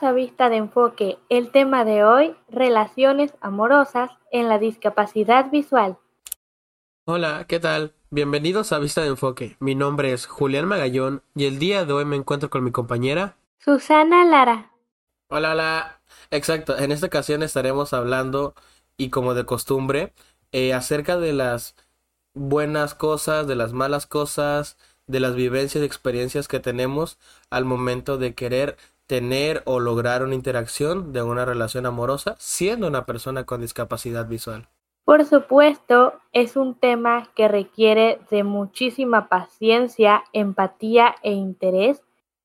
Bienvenidos a Vista de Enfoque. El tema de hoy, relaciones amorosas en la discapacidad visual. Hola, ¿qué tal? Bienvenidos a Vista de Enfoque. Mi nombre es Julián Magallón y el día de hoy me encuentro con mi compañera Susana Lara. Hola, hola. Exacto, en esta ocasión estaremos hablando, y como de costumbre, eh, acerca de las buenas cosas, de las malas cosas, de las vivencias y experiencias que tenemos al momento de querer tener o lograr una interacción de una relación amorosa siendo una persona con discapacidad visual. Por supuesto, es un tema que requiere de muchísima paciencia, empatía e interés,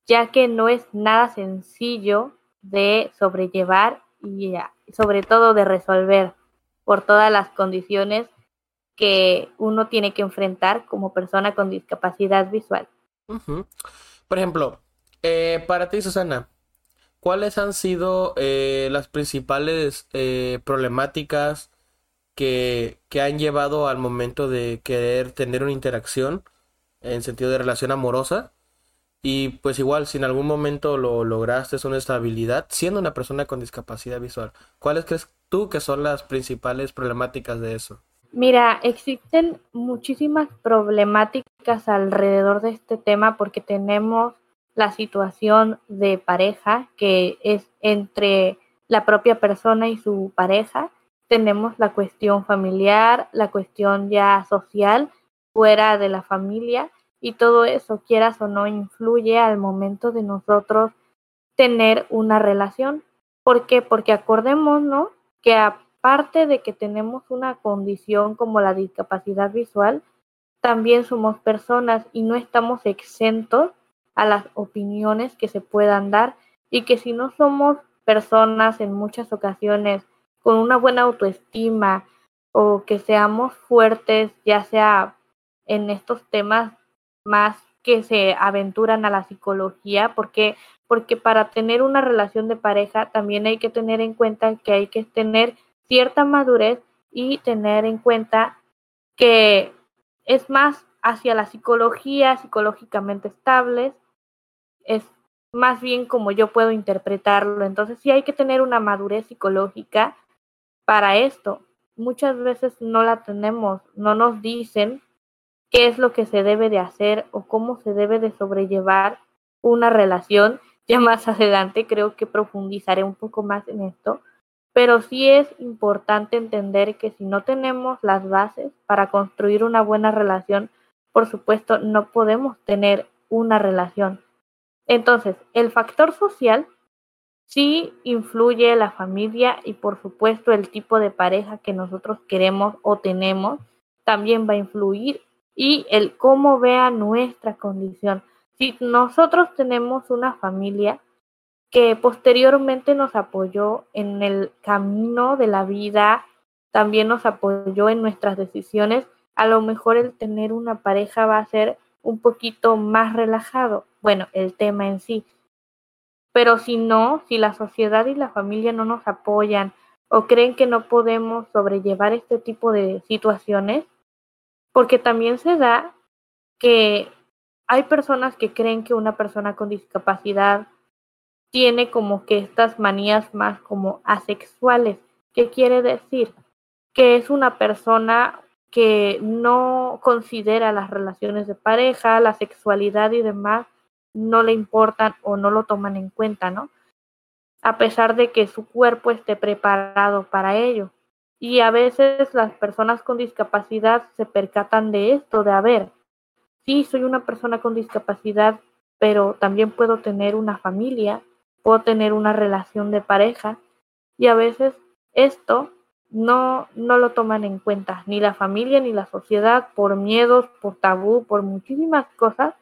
ya que no es nada sencillo de sobrellevar y sobre todo de resolver por todas las condiciones que uno tiene que enfrentar como persona con discapacidad visual. Por ejemplo, eh, para ti, Susana, ¿cuáles han sido eh, las principales eh, problemáticas que, que, han llevado al momento de querer tener una interacción en sentido de relación amorosa? Y pues igual, si en algún momento lo lograste una estabilidad, siendo una persona con discapacidad visual, ¿cuáles crees tú que son las principales problemáticas de eso? Mira, existen muchísimas problemáticas alrededor de este tema porque tenemos la situación de pareja que es entre la propia persona y su pareja. Tenemos la cuestión familiar, la cuestión ya social fuera de la familia y todo eso, quieras o no, influye al momento de nosotros tener una relación. ¿Por qué? Porque acordémonos que Aparte de que tenemos una condición como la discapacidad visual, también somos personas y no estamos exentos a las opiniones que se puedan dar y que si no somos personas en muchas ocasiones con una buena autoestima o que seamos fuertes, ya sea en estos temas más que se aventuran a la psicología, porque porque para tener una relación de pareja también hay que tener en cuenta que hay que tener cierta madurez y tener en cuenta que es más hacia la psicología, psicológicamente estables, es más bien como yo puedo interpretarlo. Entonces sí hay que tener una madurez psicológica para esto. Muchas veces no la tenemos, no nos dicen qué es lo que se debe de hacer o cómo se debe de sobrellevar una relación. Ya más adelante creo que profundizaré un poco más en esto, pero sí es importante entender que si no tenemos las bases para construir una buena relación, por supuesto, no podemos tener una relación. Entonces, el factor social sí influye la familia y por supuesto el tipo de pareja que nosotros queremos o tenemos también va a influir y el cómo vea nuestra condición. Si nosotros tenemos una familia que posteriormente nos apoyó en el camino de la vida, también nos apoyó en nuestras decisiones. A lo mejor el tener una pareja va a ser un poquito más relajado, bueno, el tema en sí. Pero si no, si la sociedad y la familia no nos apoyan o creen que no podemos sobrellevar este tipo de situaciones, porque también se da que hay personas que creen que una persona con discapacidad tiene como que estas manías más como asexuales. ¿Qué quiere decir? Que es una persona que no considera las relaciones de pareja, la sexualidad y demás, no le importan o no lo toman en cuenta, ¿no? A pesar de que su cuerpo esté preparado para ello. Y a veces las personas con discapacidad se percatan de esto, de a ver, sí, soy una persona con discapacidad, pero también puedo tener una familia, puedo tener una relación de pareja y a veces esto no, no lo toman en cuenta, ni la familia ni la sociedad, por miedos, por tabú, por muchísimas cosas,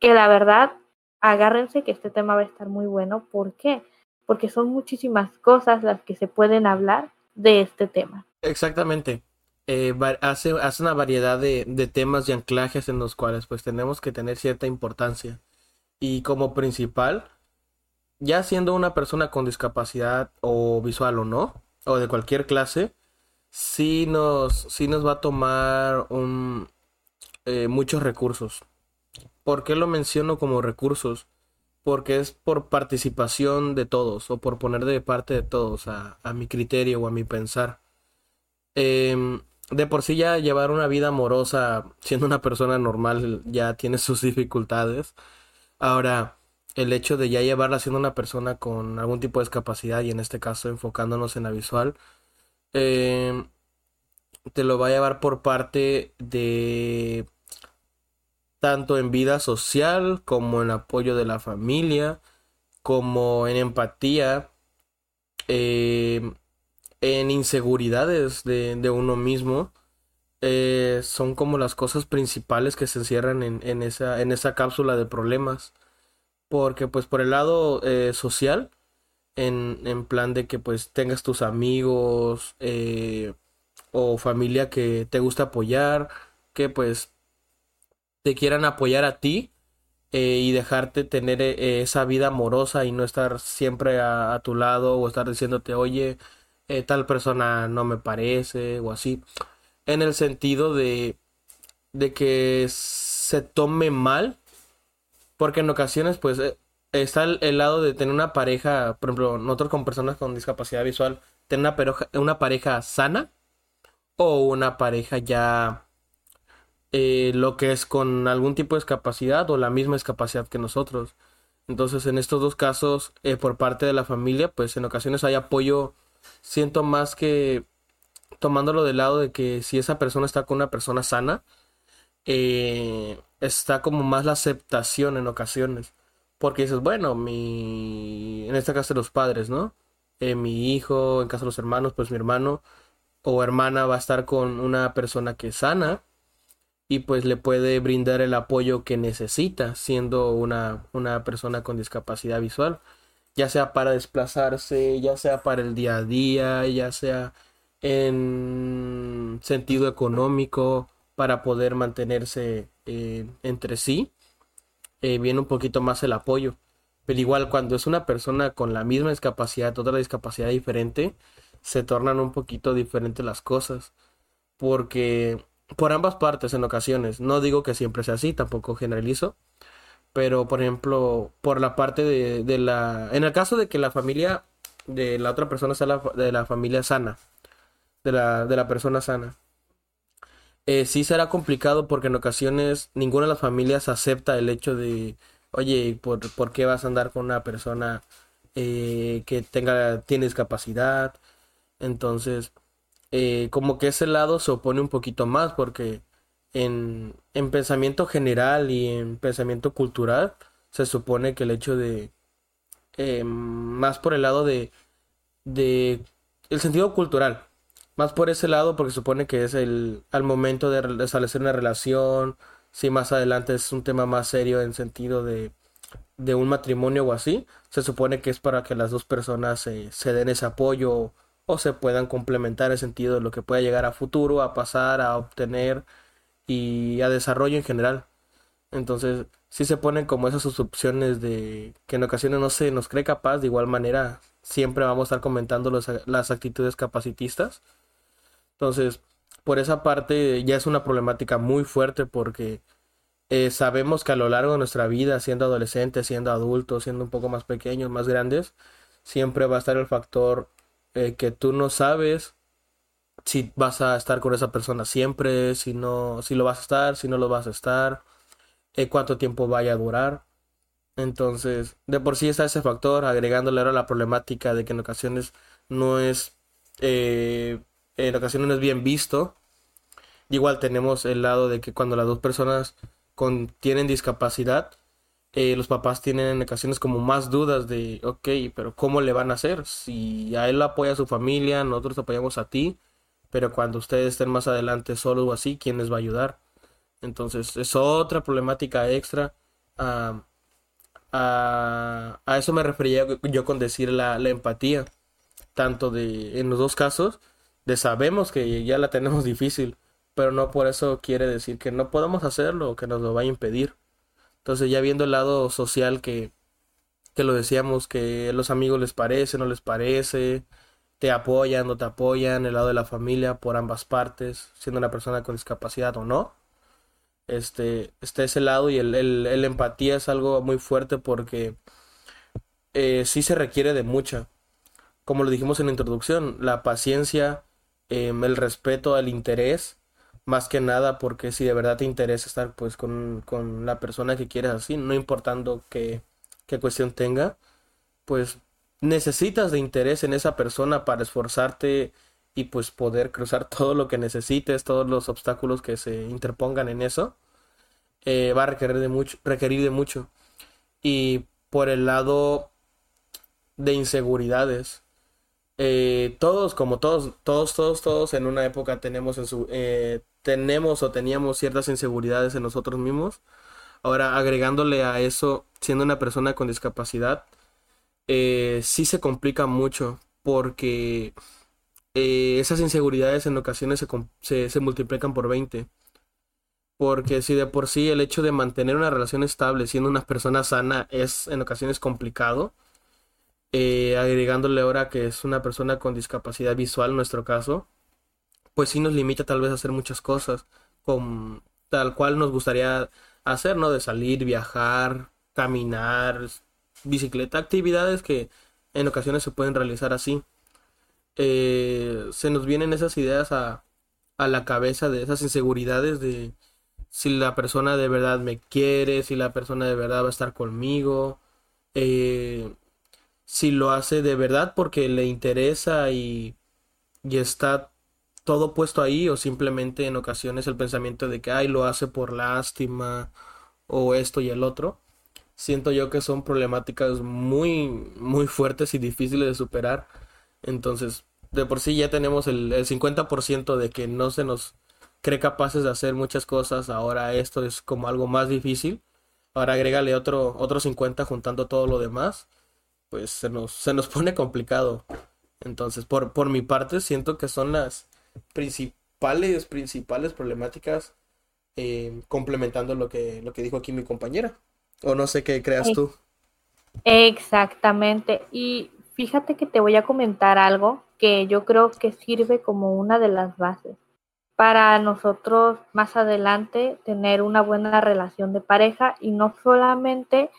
que la verdad, agárrense que este tema va a estar muy bueno. ¿Por qué? Porque son muchísimas cosas las que se pueden hablar de este tema. Exactamente. Eh, hace, hace una variedad de, de temas y anclajes en los cuales pues tenemos que tener cierta importancia. Y como principal, ya siendo una persona con discapacidad o visual o no, o de cualquier clase, sí nos, nos va a tomar eh, muchos recursos. ¿Por qué lo menciono como recursos? porque es por participación de todos o por poner de parte de todos a, a mi criterio o a mi pensar. Em, de por sí ya llevar una vida amorosa siendo una persona normal ya tiene sus dificultades. Ahora, el hecho de ya llevarla siendo una persona con algún tipo de discapacidad y en este caso enfocándonos en la visual, em, te lo va a llevar por parte de tanto en vida social como en apoyo de la familia, como en empatía, em, en inseguridades de, uno mismo. Eh, son como las cosas principales que se encierran en, esa, en esa cápsula de problemas. Porque pues por el lado eh, social, en, en, plan de que pues tengas tus amigos eh, o familia que te gusta apoyar, que pues te quieran apoyar a ti y dejarte tener esa vida amorosa y no estar siempre a, a, tu lado o estar diciéndote, oye, eh, tal persona no me parece o así. En el sentido de, de que se tome mal, porque en ocasiones pues eh, está el, lado de tener una pareja, por ejemplo, nosotros con personas con discapacidad visual, tener una, una pareja sana o una pareja ya eh, lo que es con algún tipo de discapacidad o la misma discapacidad que nosotros. Entonces, en estos dos casos, por parte de la familia, pues en ocasiones hay apoyo siento más que tomándolo del lado de que si esa persona está con una persona sana, eh, está como más la aceptación en ocasiones. Porque dices, bueno, mi. En este caso de los padres, ¿no? Eh, mi hijo, en caso de los hermanos, pues mi hermano o hermana va a estar con una persona que sana y pues le puede brindar el apoyo que necesita siendo una, una persona con discapacidad visual ya sea para desplazarse, ya sea para el día a día, ya sea en sentido económico, para poder mantenerse eh, entre sí, eh, viene un poquito más el apoyo. Pero igual cuando es una persona con la misma discapacidad, otra discapacidad diferente, se tornan un poquito diferentes las cosas. Porque por ambas partes en ocasiones, no digo que siempre sea así, tampoco generalizo, pero por ejemplo, por la parte de, la... En el caso de que la familia de la otra persona sea de la familia sana, de la, de la persona sana, eh, sí será complicado porque en ocasiones ninguna de las familias acepta el hecho de, oye, ¿por, por qué vas a andar con una persona eh, que tenga, tiene discapacidad? Entonces, eh, como que ese lado se opone un poquito más porque en, pensamiento general y en pensamiento cultural, se supone que el hecho de, eh, más por el lado de, de, el sentido cultural, más por ese lado porque supone que es el, al momento de establecer una relación, si más adelante es un tema más serio en sentido de, de un matrimonio o así, se supone que es para que las dos personas se den ese apoyo o se puedan complementar en sentido de lo que pueda llegar a futuro, a pasar, a obtener y a desarrollo en general. Entonces, si se ponen como esas opciones de que en ocasiones no se nos cree capaz, de igual manera siempre vamos a estar comentando las actitudes capacitistas. Entonces, por esa parte ya es una problemática muy fuerte porque eh, sabemos que a lo largo de nuestra vida, siendo adolescentes, siendo adultos, siendo un poco más pequeños, más grandes, siempre va a estar el factor eh, que tú no sabes si vas a estar con esa persona siempre, si no, si lo vas a estar, si no lo vas a estar, eh, cuánto tiempo vaya a durar. Entonces, de por sí está ese factor, agregándole ahora la problemática de que en ocasiones no es, eh, en ocasiones no es bien visto. Igual tenemos el lado de que cuando las dos personas con, tienen discapacidad, eh, los papás tienen en ocasiones como más dudas de, ok, pero ¿cómo le van a hacer? Si a él apoya su familia, nosotros apoyamos a ti, pero cuando ustedes estén más adelante solos o así, ¿quién les va a ayudar? Entonces es otra problemática extra. a, eso me refería yo con decir la, empatía, tanto de en los dos casos, de sabemos que ya la tenemos difícil, pero no por eso quiere decir que no podamos hacerlo o que nos lo vaya a impedir. Entonces ya viendo el lado social que, que lo decíamos, que los amigos les parece, no les parece, te apoyan, no te apoyan, el lado de la familia por ambas partes, siendo una persona con discapacidad o no. este, esté ese lado y el, el, empatía es algo muy fuerte porque eh, sí se requiere de mucha. Como lo dijimos en la introducción, la paciencia, em, el respeto, el interés, más que nada porque si de verdad te interesa estar pues con, con la persona que quieres así, no importando qué, qué cuestión tenga, pues necesitas de interés en esa persona para esforzarte y pues poder cruzar todo lo que necesites, todos los obstáculos que se interpongan en eso, eh, va a requerir de mucho, requerir de mucho. Y por el lado de inseguridades, eh, todos, como todos, todos, todos, todos en una época tenemos en su, eh, tenemos o teníamos ciertas inseguridades en nosotros mismos. Ahora, agregándole a eso, siendo una persona con discapacidad, eh, sí se complica mucho porque eh, esas inseguridades en ocasiones se, se, multiplican por 20. Porque si de por sí el hecho de mantener una relación estable siendo una persona sana es en ocasiones complicado, eh, agregándole ahora que es una persona con discapacidad visual en nuestro caso, pues sí nos limita tal vez a hacer muchas cosas, con tal cual nos gustaría hacer, ¿no? De salir, viajar, caminar, bicicleta, actividades que en ocasiones se pueden realizar así. Eh, se nos vienen esas ideas a, a la cabeza de esas inseguridades de si la persona de verdad me quiere, si la persona de verdad va a estar conmigo, eh, si lo hace de verdad porque le interesa y, y está todo puesto ahí o simplemente en ocasiones el pensamiento de que ay lo hace por lástima o esto y el otro siento yo que son problemáticas muy, muy fuertes y difíciles de superar. Entonces, de por sí ya tenemos el, el 50% de que no se nos cree capaces de hacer muchas cosas. Ahora esto es como algo más difícil. Ahora agrégale otro, otro 50 juntando todo lo demás. Pues se nos, se nos pone complicado. Entonces, por, por mi parte, siento que son las principales, principales problemáticas eh, complementando lo que, lo que dijo aquí mi compañera. O no sé qué creas tú. Exactamente. Y fíjate que te voy a comentar algo que yo creo que sirve como una de las bases para nosotros más adelante tener una buena relación de pareja y no solamente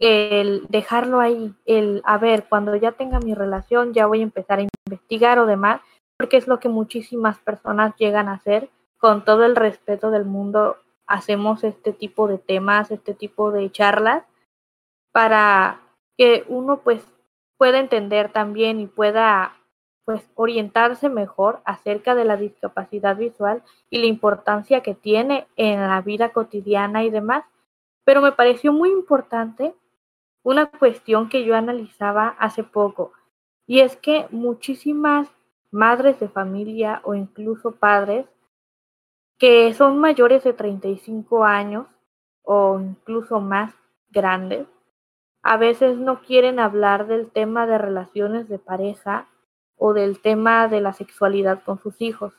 el dejarlo ahí, el a ver, cuando ya tenga mi relación ya voy a empezar a investigar o demás, porque es lo que muchísimas personas llegan a hacer con todo el respeto del mundo hacemos este tipo de temas, este tipo de charlas, para que uno pues pueda entender también y pueda pues orientarse mejor acerca de la discapacidad visual y la importancia que tiene en la vida cotidiana y demás. Pero me pareció muy importante una cuestión que yo analizaba hace poco, y es que muchísimas madres de familia o incluso padres que son mayores de 35 años o incluso más grandes, a veces no quieren hablar del tema de relaciones de pareja o del tema de la sexualidad con sus hijos.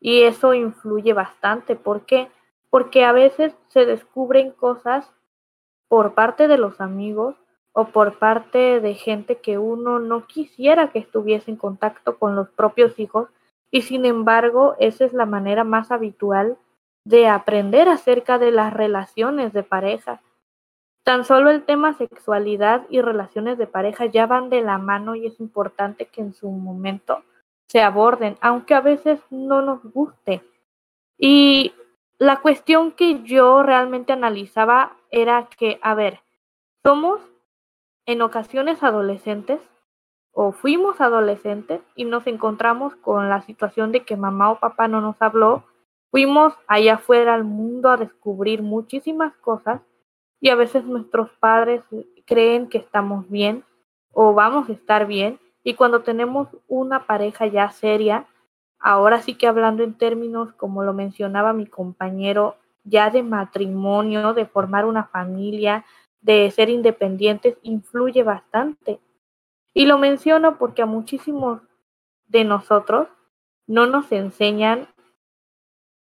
Y eso influye bastante. ¿Por qué? Porque a veces se descubren cosas por parte de los amigos o por parte de gente que uno no quisiera que estuviese en contacto con los propios hijos y sin embargo, esa es la manera más habitual de aprender acerca de las relaciones de pareja. Tan solo el tema sexualidad y relaciones de pareja ya van de la mano y es importante que en su momento se aborden, aunque a veces no nos guste. Y la cuestión que yo realmente analizaba era que, a ver, somos en ocasiones adolescentes o fuimos adolescentes y nos encontramos con la situación de que mamá o papá no nos habló, fuimos allá afuera al mundo a descubrir muchísimas cosas y a veces nuestros padres creen que estamos bien o vamos a estar bien. Y cuando tenemos una pareja ya seria, ahora sí que hablando en términos como lo mencionaba mi compañero, ya de matrimonio, de formar una familia, de ser independientes, influye bastante y lo menciono porque a muchísimos de nosotros no nos enseñan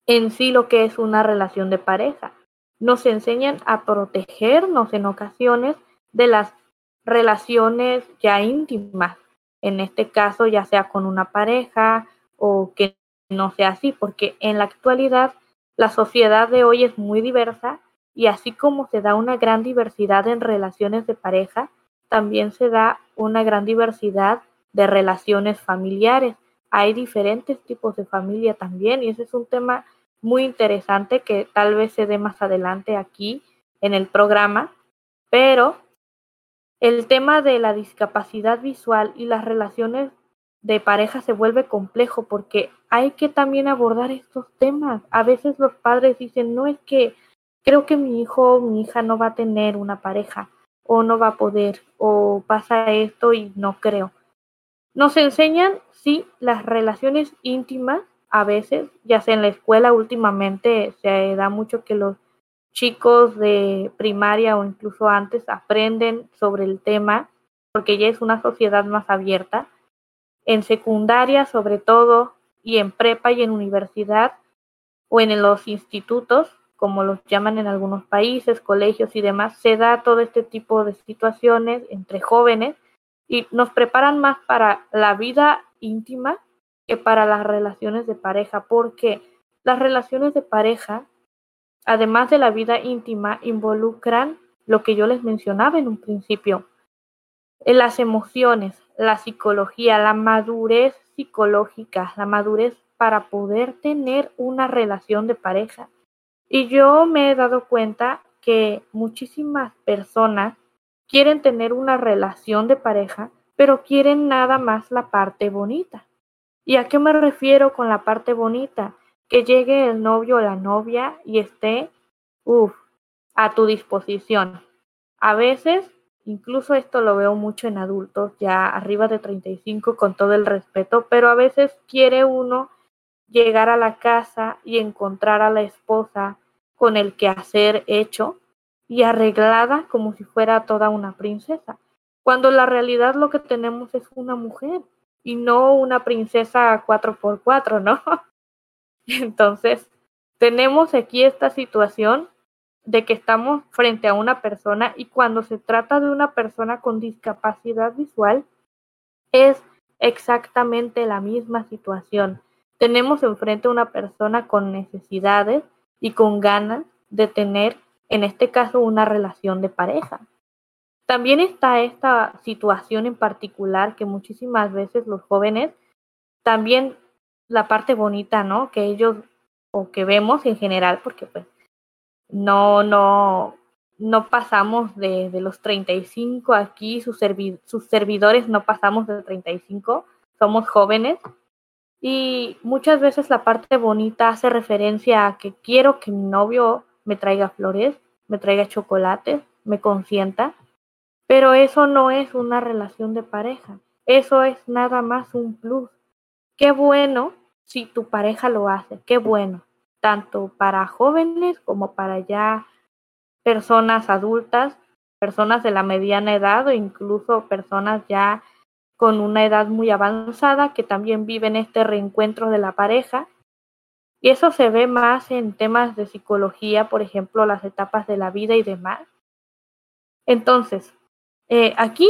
en sí lo que es una relación de pareja. Nos enseñan a protegernos en ocasiones de las relaciones ya íntimas, en este caso ya sea con una pareja o que no sea así, porque en la actualidad La sociedad de hoy es muy diversa y así como se da una gran diversidad en relaciones de pareja, también se da una gran diversidad de relaciones familiares. Hay diferentes tipos de familia también y ese es un tema muy interesante que tal vez se dé más adelante aquí en el programa, pero el tema de la discapacidad visual y las relaciones de pareja se vuelve complejo porque hay que también abordar estos temas. A veces los padres dicen, no es que creo que mi hijo o mi hija no va a tener una pareja o no va a poder o pasa esto y no creo. Nos enseñan, sí, las relaciones íntimas a veces, ya sea en la escuela últimamente se da mucho que los chicos de primaria o incluso antes aprenden sobre el tema porque ya es una sociedad más abierta en secundaria sobre todo y en prepa y en universidad o en los institutos, como los llaman en algunos países, colegios y demás, se da todo este tipo de situaciones entre jóvenes y nos preparan más para la vida íntima que para las relaciones de pareja, porque las relaciones de pareja, además de la vida íntima, involucran lo que yo les mencionaba en un principio, las emociones, la psicología, la madurez psicológica, la madurez para poder tener una relación de pareja. Y yo me he dado cuenta que muchísimas personas quieren tener una relación de pareja, pero quieren nada más la parte bonita. ¿Y a qué me refiero con la parte bonita? Que llegue el novio o la novia y esté, uff, a tu disposición. A veces Incluso esto lo veo mucho en adultos, ya arriba de 35, con todo el respeto, pero a veces quiere uno llegar a la casa y encontrar a la esposa con el quehacer hecho y arreglada como si fuera toda una princesa, cuando la realidad lo que tenemos es una mujer y no una princesa 4x4, ¿no? Entonces, tenemos aquí esta situación de que estamos frente a una persona y cuando se trata de una persona con discapacidad visual es exactamente la misma situación. Tenemos enfrente una persona con necesidades y con ganas de tener, en este caso, una relación de pareja. También está esta situación en particular que muchísimas veces los jóvenes, también la parte bonita, ¿no? Que ellos o que vemos en general, porque pues no, no, no pasamos de, los 35 aquí, sus, sus servidores no pasamos de 35, somos jóvenes. Y muchas veces la parte bonita hace referencia a que quiero que mi novio me traiga flores, me traiga chocolates, me consienta, pero eso no es una relación de pareja, eso es nada más un plus. Qué bueno si tu pareja lo hace, qué bueno tanto para jóvenes como para ya personas adultas, personas de la mediana edad o incluso personas ya con una edad muy avanzada que también viven este reencuentro de la pareja. Y eso se ve más en temas de psicología, por ejemplo, las etapas de la vida y demás. Entonces, eh, aquí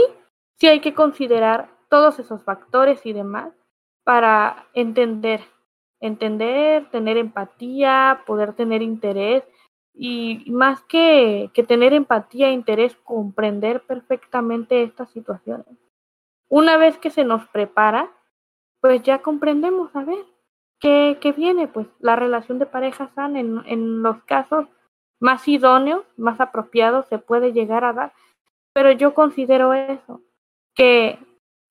sí hay que considerar todos esos factores y demás para entender entender, tener empatía, poder tener interés y más que, que tener empatía e interés, comprender perfectamente estas situaciones. Una vez que se nos prepara, pues ya comprendemos, a ver, ¿qué, qué viene? Pues la relación de pareja sana en, en los casos más idóneos, más apropiados, se puede llegar a dar. Pero yo considero eso, que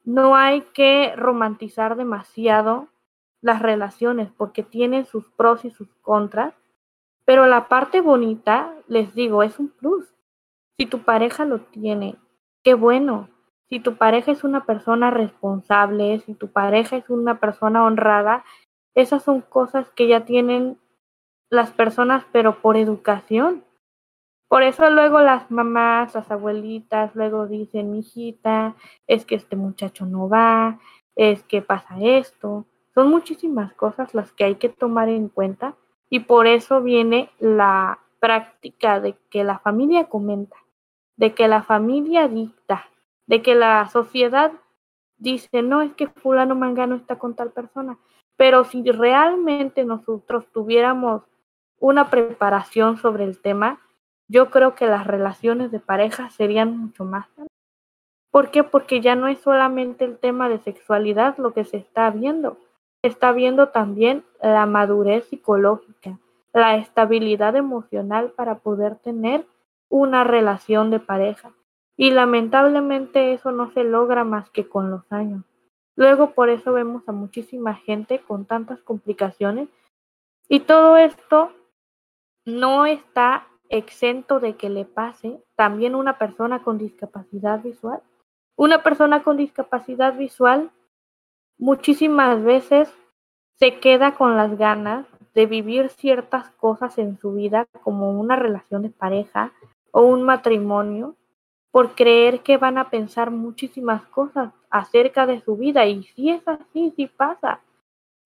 no hay que romantizar demasiado las relaciones porque tienen sus pros y sus contras, pero la parte bonita, les digo, es un plus. Si tu pareja lo tiene, qué bueno. Si tu pareja es una persona responsable, si tu pareja es una persona honrada, esas son cosas que ya tienen las personas, pero por educación. Por eso luego las mamás, las abuelitas, luego dicen, hijita, es que este muchacho no va, es que pasa esto. Son muchísimas cosas las que hay que tomar en cuenta y por eso viene la práctica de que la familia comenta, de que la familia dicta, de que la sociedad dice, no es que fulano mangano está con tal persona, pero si realmente nosotros tuviéramos una preparación sobre el tema, yo creo que las relaciones de pareja serían mucho más ¿Por qué? Porque ya no es solamente el tema de sexualidad lo que se está viendo, está viendo también la madurez psicológica, la estabilidad emocional para poder tener una relación de pareja. Y lamentablemente eso no se logra más que con los años. Luego por eso vemos a muchísima gente con tantas complicaciones y todo esto no está exento de que le pase también una persona con discapacidad visual. Una persona con discapacidad visual muchísimas veces se queda con las ganas de vivir ciertas cosas en su vida como una relación de pareja o un matrimonio por creer que van a pensar muchísimas cosas acerca de su vida y si es así, si pasa.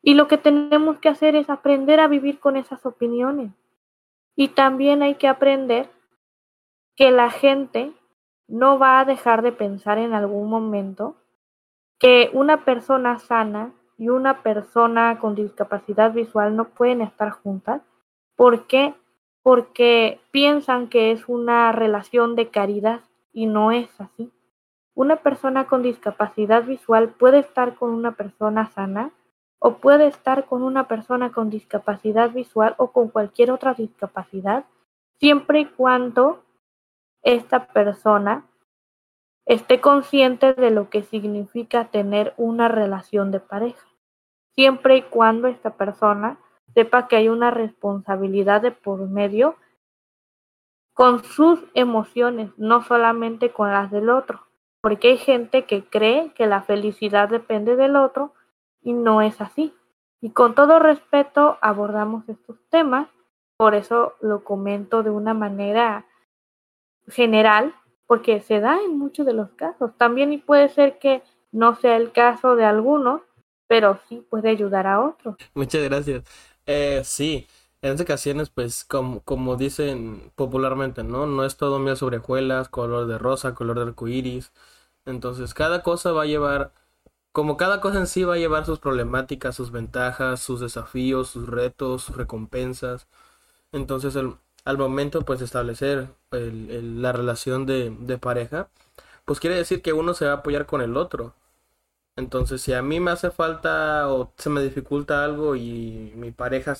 Y lo que tenemos que hacer es aprender a vivir con esas opiniones. Y también hay que aprender que la gente no va a dejar de pensar en algún momento que una persona sana y una persona con discapacidad visual no pueden estar juntas. ¿Por qué? Porque piensan que es una relación de caridad y no es así. Una persona con discapacidad visual puede estar con una persona sana o puede estar con una persona con discapacidad visual o con cualquier otra discapacidad, siempre y cuando esta persona esté consciente de lo que significa tener una relación de pareja, siempre y cuando esta persona sepa que hay una responsabilidad de por medio con sus emociones, no solamente con las del otro, porque hay gente que cree que la felicidad depende del otro y no es así. Y con todo respeto abordamos estos temas, por eso lo comento de una manera general porque se da en muchos de los casos. También puede ser que no sea el caso de algunos, pero sí puede ayudar a otros. Muchas gracias. Eh, sí, en estas ocasiones, pues, como, como dicen popularmente, ¿no? No es todo miel sobre hojuelas, color de rosa, color de arcoíris. Entonces, cada cosa va a llevar, como cada cosa en sí va a llevar sus problemáticas, sus ventajas, sus desafíos, sus retos, sus recompensas. Entonces, el, al momento pues establecer la relación de, de, pareja, pues quiere decir que uno se va a apoyar con el otro. Entonces, si a mí me hace falta o se me dificulta algo y mi pareja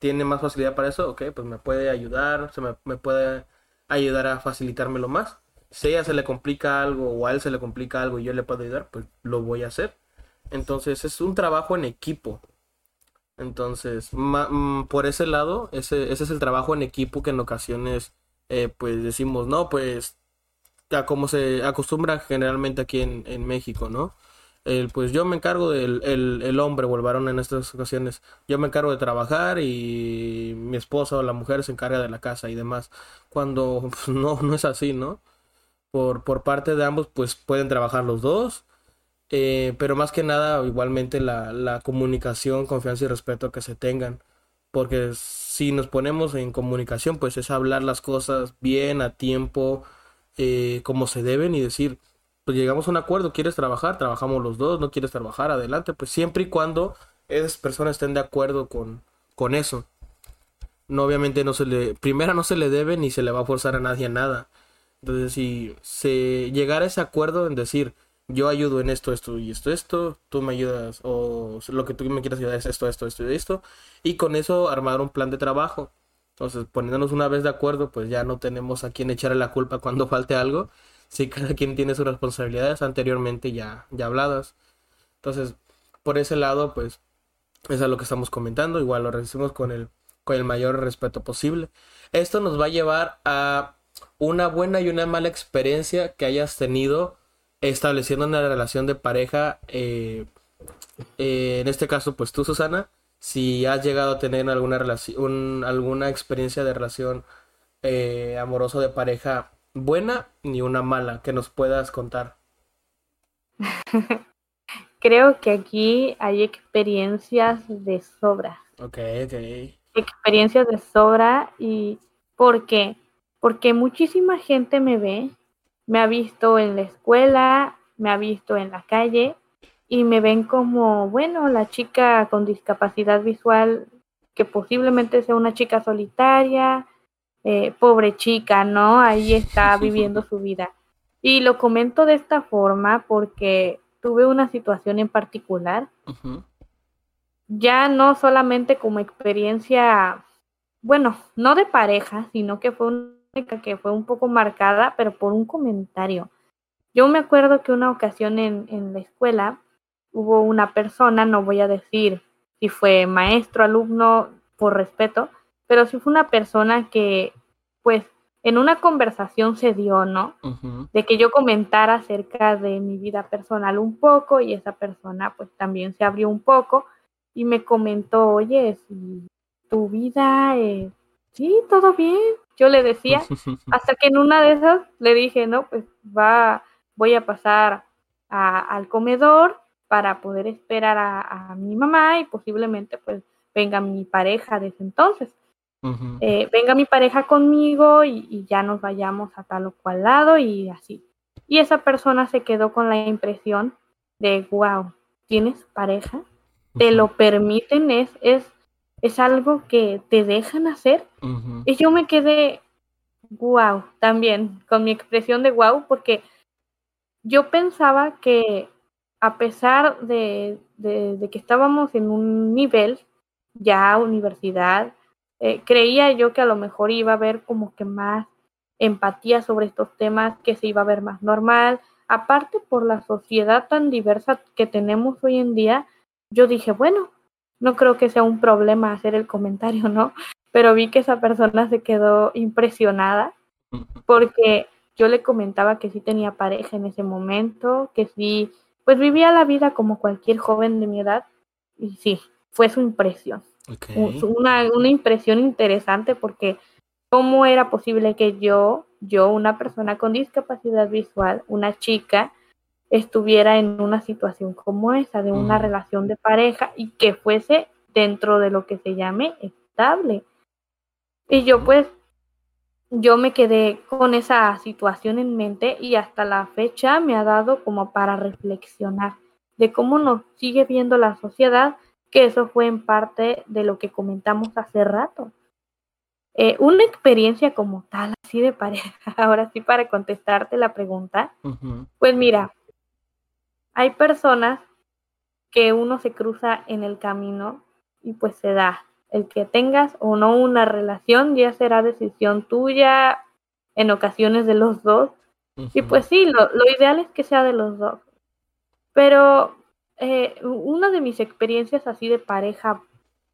tiene más facilidad para eso, ok, pues me puede ayudar, se me, puede ayudar a facilitármelo más. Si a ella se le complica algo o a él se le complica algo y yo le puedo ayudar, pues lo voy a hacer. Entonces es un trabajo en equipo. Entonces, mm, por ese lado, ese, ese es el trabajo en equipo que en ocasiones, eh, pues decimos, no, pues, ya como se acostumbra generalmente aquí en México, ¿no? El, pues yo me encargo del el, el hombre o el varón en estas ocasiones. Yo me encargo de trabajar y mi esposa o la mujer se encarga de la casa y demás. Cuando pues, no, no es así, ¿no? Por, por parte de ambos, pues pueden trabajar los dos eh, pero más que nada, igualmente la, la, comunicación, confianza y respeto que se tengan. Porque si nos ponemos en comunicación, pues es hablar las cosas bien, a tiempo, eh, como se deben y decir, pues llegamos a un acuerdo, ¿quieres trabajar? Trabajamos los dos, no quieres trabajar, adelante, pues siempre y cuando esas personas estén de acuerdo con, con eso. No, obviamente no se le, primero no se le debe ni se le va a forzar a nadie a nada. Entonces, si se llegara a ese acuerdo en decir, yo ayudo en esto, esto y esto, esto, tú me ayudas, o lo que tú me quieras ayudar es esto, esto, esto y esto, y con eso armar un plan de trabajo. Entonces, poniéndonos una vez de acuerdo, pues ya no tenemos a quien echarle la culpa cuando falte algo, si cada quien tiene sus responsabilidades anteriormente ya, ya habladas. Entonces, por ese lado, pues, es a lo que estamos comentando, igual lo recibimos con el, con el mayor respeto posible. Esto nos va a llevar a una buena y una mala experiencia que hayas tenido estableciendo una relación de pareja, eh, eh, en este caso, pues tú, Susana, si has llegado a tener alguna relación, alguna experiencia de relación eh, amorosa de pareja buena ni una mala que nos puedas contar. Creo que aquí hay experiencias de sobra. Ok, ok. Experiencias de sobra y ¿por qué? Porque muchísima gente me ve me ha visto en la escuela, me ha visto en la calle y me ven como, bueno, la chica con discapacidad visual que posiblemente sea una chica solitaria, eh, pobre chica, ¿no? Ahí está viviendo su vida. Y lo comento de esta forma porque tuve una situación en particular, ya no solamente como experiencia, bueno, no de pareja, sino que fue una que fue un poco marcada, pero por un comentario. Yo me acuerdo que una ocasión en, en la escuela hubo una persona, no voy a decir si fue maestro, alumno, por respeto, pero sí fue una persona que, pues, en una conversación se dio, ¿no? De que yo comentara acerca de mi vida personal un poco y esa persona, pues, también se abrió un poco y me comentó, oye, si tu vida, eh, sí, todo bien. Yo le decía, hasta que en una de esas le dije, no, pues va, voy a pasar al comedor para poder esperar a, mi mamá y posiblemente pues venga mi pareja desde entonces. Eh, venga mi pareja conmigo y, ya nos vayamos a tal o cual lado y así. Y esa persona se quedó con la impresión de, wow, ¿tienes pareja? ¿Te lo permiten? ¿Es, es, es algo que te dejan hacer? Y yo me quedé, wow, también con mi expresión de wow, porque yo pensaba que a pesar de, que estábamos en un nivel ya universidad, eh, creía yo que a lo mejor iba a haber como que más empatía sobre estos temas, que se iba a ver más normal. Aparte por la sociedad tan diversa que tenemos hoy en día, yo dije, bueno, no creo que sea un problema hacer el comentario, ¿no? Pero vi que esa persona se quedó impresionada porque yo le comentaba que sí tenía pareja en ese momento, que sí pues vivía la vida como cualquier joven de mi edad y sí, fue su impresión. Una, una impresión interesante porque cómo era posible que yo, yo, una persona con discapacidad visual, una chica, estuviera en una situación como esa, de una relación de pareja y que fuese dentro de lo que se llame estable. Y yo pues yo me quedé con esa situación en mente y hasta la fecha me ha dado como para reflexionar de cómo nos sigue viendo la sociedad, que eso fue en parte de lo que comentamos hace rato. Eh, una experiencia como tal, así de pareja, ahora sí para contestarte la pregunta, pues mira, hay personas que uno se cruza en el camino y pues se da el que tengas o no una relación ya será decisión tuya, en ocasiones de los dos. Y pues sí, lo, ideal es que sea de los dos. Pero eh, una de mis experiencias así de pareja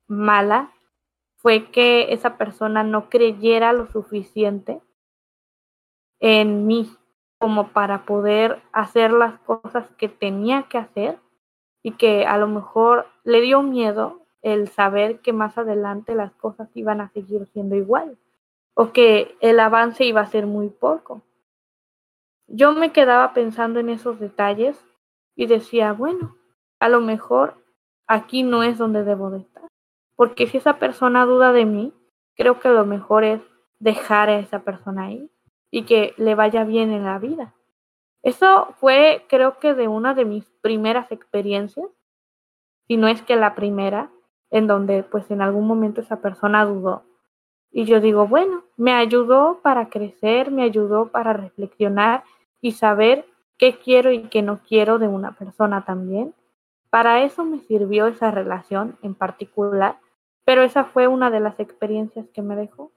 mala fue que esa persona no creyera lo suficiente en mí como para poder hacer las cosas que tenía que hacer y que a lo mejor le dio miedo el saber que más adelante las cosas iban a seguir siendo igual o que el avance iba a ser muy poco. Yo me quedaba pensando en esos detalles y decía, bueno, a lo mejor aquí no es donde debo de estar, porque si esa persona duda de mí, creo que lo mejor es dejar a esa persona ahí y que le vaya bien en la vida. Eso fue, creo que, de una de mis primeras experiencias, si no es que la primera, en donde pues en algún momento esa persona dudó. Y yo digo, bueno, me ayudó para crecer, me ayudó para reflexionar y saber qué quiero y qué no quiero de una persona también. Para eso me sirvió esa relación en particular, pero esa fue una de las experiencias que me dejó.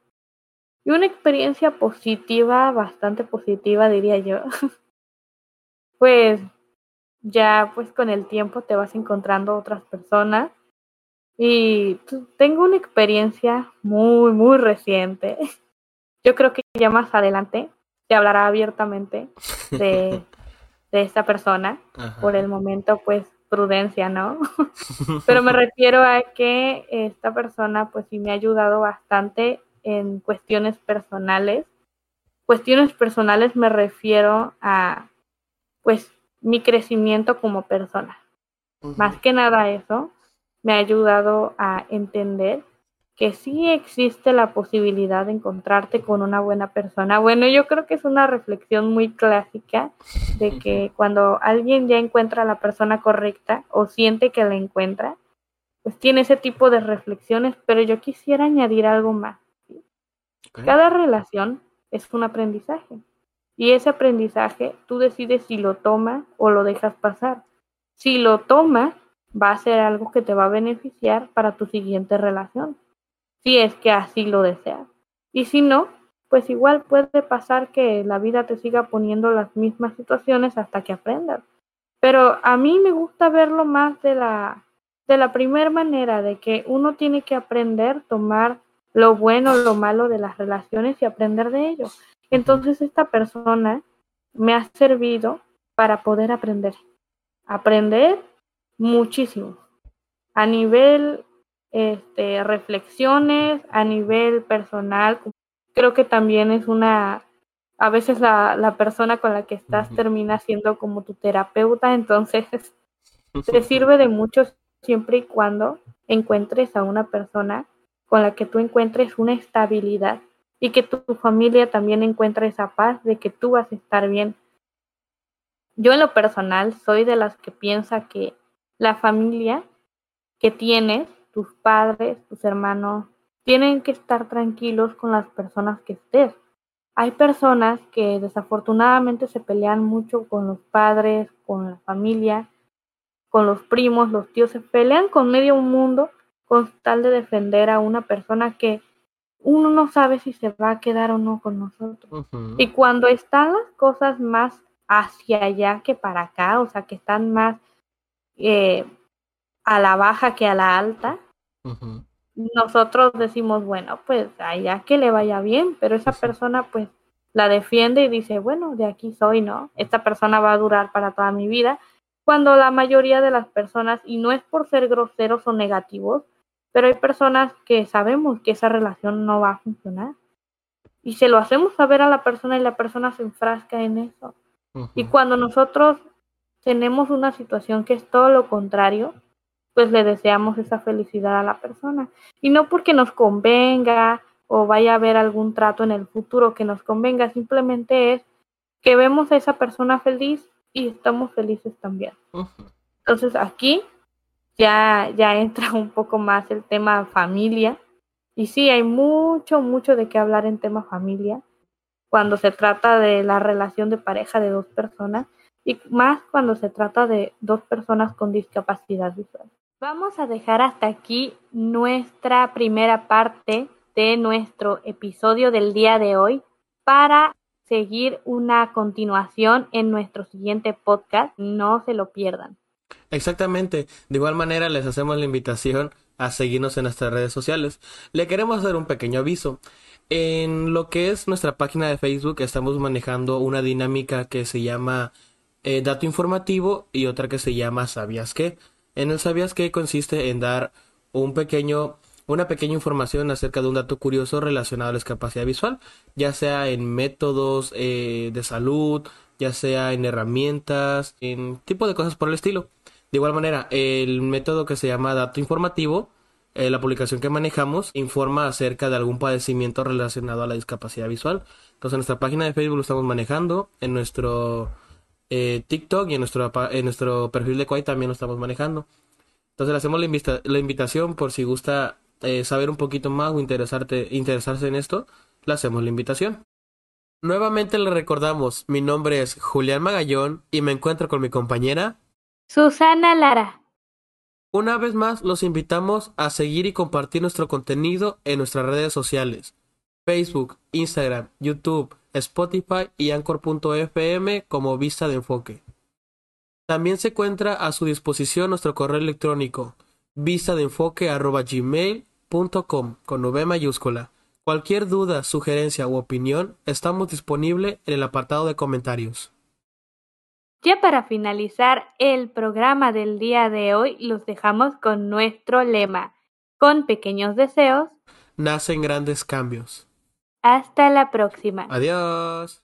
Y una experiencia positiva, bastante positiva diría yo. pues ya pues con el tiempo te vas encontrando otras personas y tengo una experiencia muy, muy reciente. Yo creo que ya más adelante se hablará abiertamente de, de esta persona. Por el momento, pues, prudencia, ¿no? Pero me refiero a que esta persona, pues, sí me ha ayudado bastante en cuestiones personales. Cuestiones personales me refiero a, pues, mi crecimiento como persona. Más que nada eso, me ha ayudado a entender que sí existe la posibilidad de encontrarte con una buena persona. Bueno, yo creo que es una reflexión muy clásica de que cuando alguien ya encuentra a la persona correcta o siente que la encuentra, pues tiene ese tipo de reflexiones, pero yo quisiera añadir algo más. Cada relación es un aprendizaje y ese aprendizaje tú decides si lo tomas o lo dejas pasar. Si lo tomas, va a ser algo que te va a beneficiar para tu siguiente relación, si es que así lo deseas. Y si no, pues igual puede pasar que la vida te siga poniendo las mismas situaciones hasta que aprendas. Pero a mí me gusta verlo más de la, de la primera manera, de que uno tiene que aprender, tomar lo bueno, lo malo de las relaciones y aprender de ello. Entonces esta persona me ha servido para poder aprender. Aprender muchísimo. A nivel este, reflexiones, a nivel personal, creo que también es una, a veces la, la persona con la que estás termina siendo como tu terapeuta, entonces te sirve de mucho siempre y cuando encuentres a una persona con la que tú encuentres una estabilidad y que tu, tu familia también encuentre esa paz de que tú vas a estar bien. Yo en lo personal soy de las que piensa que la familia que tienes, tus padres, tus hermanos, tienen que estar tranquilos con las personas que estés. Hay personas que desafortunadamente se pelean mucho con los padres, con la familia, con los primos, los tíos, se pelean con medio mundo con tal de defender a una persona que uno no sabe si se va a quedar o no con nosotros. Y cuando están las cosas más hacia allá que para acá, o sea, que están más eh, a la baja que a la alta, nosotros decimos, bueno, pues allá que le vaya bien, pero esa persona pues la defiende y dice, bueno, de aquí soy, ¿no? Esta persona va a durar para toda mi vida, cuando la mayoría de las personas, y no es por ser groseros o negativos, pero hay personas que sabemos que esa relación no va a funcionar. Y se lo hacemos saber a la persona y la persona se enfrasca en eso. Y cuando nosotros tenemos una situación que es todo lo contrario, pues le deseamos esa felicidad a la persona. Y no porque nos convenga o vaya a haber algún trato en el futuro que nos convenga, simplemente es que vemos a esa persona feliz y estamos felices también. Entonces aquí ya, ya entra un poco más el tema familia. Y sí, hay mucho, mucho de qué hablar en tema familia cuando se trata de la relación de pareja de dos personas y más cuando se trata de dos personas con discapacidad visual. Vamos a dejar hasta aquí nuestra primera parte de nuestro episodio del día de hoy para seguir una continuación en nuestro siguiente podcast. No se lo pierdan. Exactamente. De igual manera les hacemos la invitación a seguirnos en nuestras redes sociales. Le queremos hacer un pequeño aviso. En lo que es nuestra página de Facebook estamos manejando una dinámica que se llama eh, dato informativo y otra que se llama ¿Sabías qué? En el ¿Sabías qué? consiste en dar un pequeño, una pequeña información acerca de un dato curioso relacionado a la discapacidad visual, ya sea en métodos eh, de salud, ya sea en herramientas, en tipo de cosas por el estilo. De igual manera, el método que se llama dato informativo, eh, la publicación que manejamos, informa acerca de algún padecimiento relacionado a la discapacidad visual. Entonces, en nuestra página de Facebook lo estamos manejando, en nuestro eh, TikTok y en nuestro, en nuestro perfil de Quai también lo estamos manejando. Entonces le hacemos la, la invitación por si gusta eh, saber un poquito más o interesarte, interesarse en esto, le hacemos la invitación. Nuevamente le recordamos, mi nombre es Julián Magallón y me encuentro con mi compañera Susana Lara. Una vez más los invitamos a seguir y compartir nuestro contenido en nuestras redes sociales, Facebook, Instagram, YouTube, Spotify y Anchor.fm como Vista de Enfoque. También se encuentra a su disposición nuestro correo electrónico gmail.com con V mayúscula. Cualquier duda, sugerencia u opinión, estamos disponibles en el apartado de comentarios. Ya para finalizar el programa del día de hoy, los dejamos con nuestro lema. Con pequeños deseos, nacen grandes cambios. Hasta la próxima. Adiós.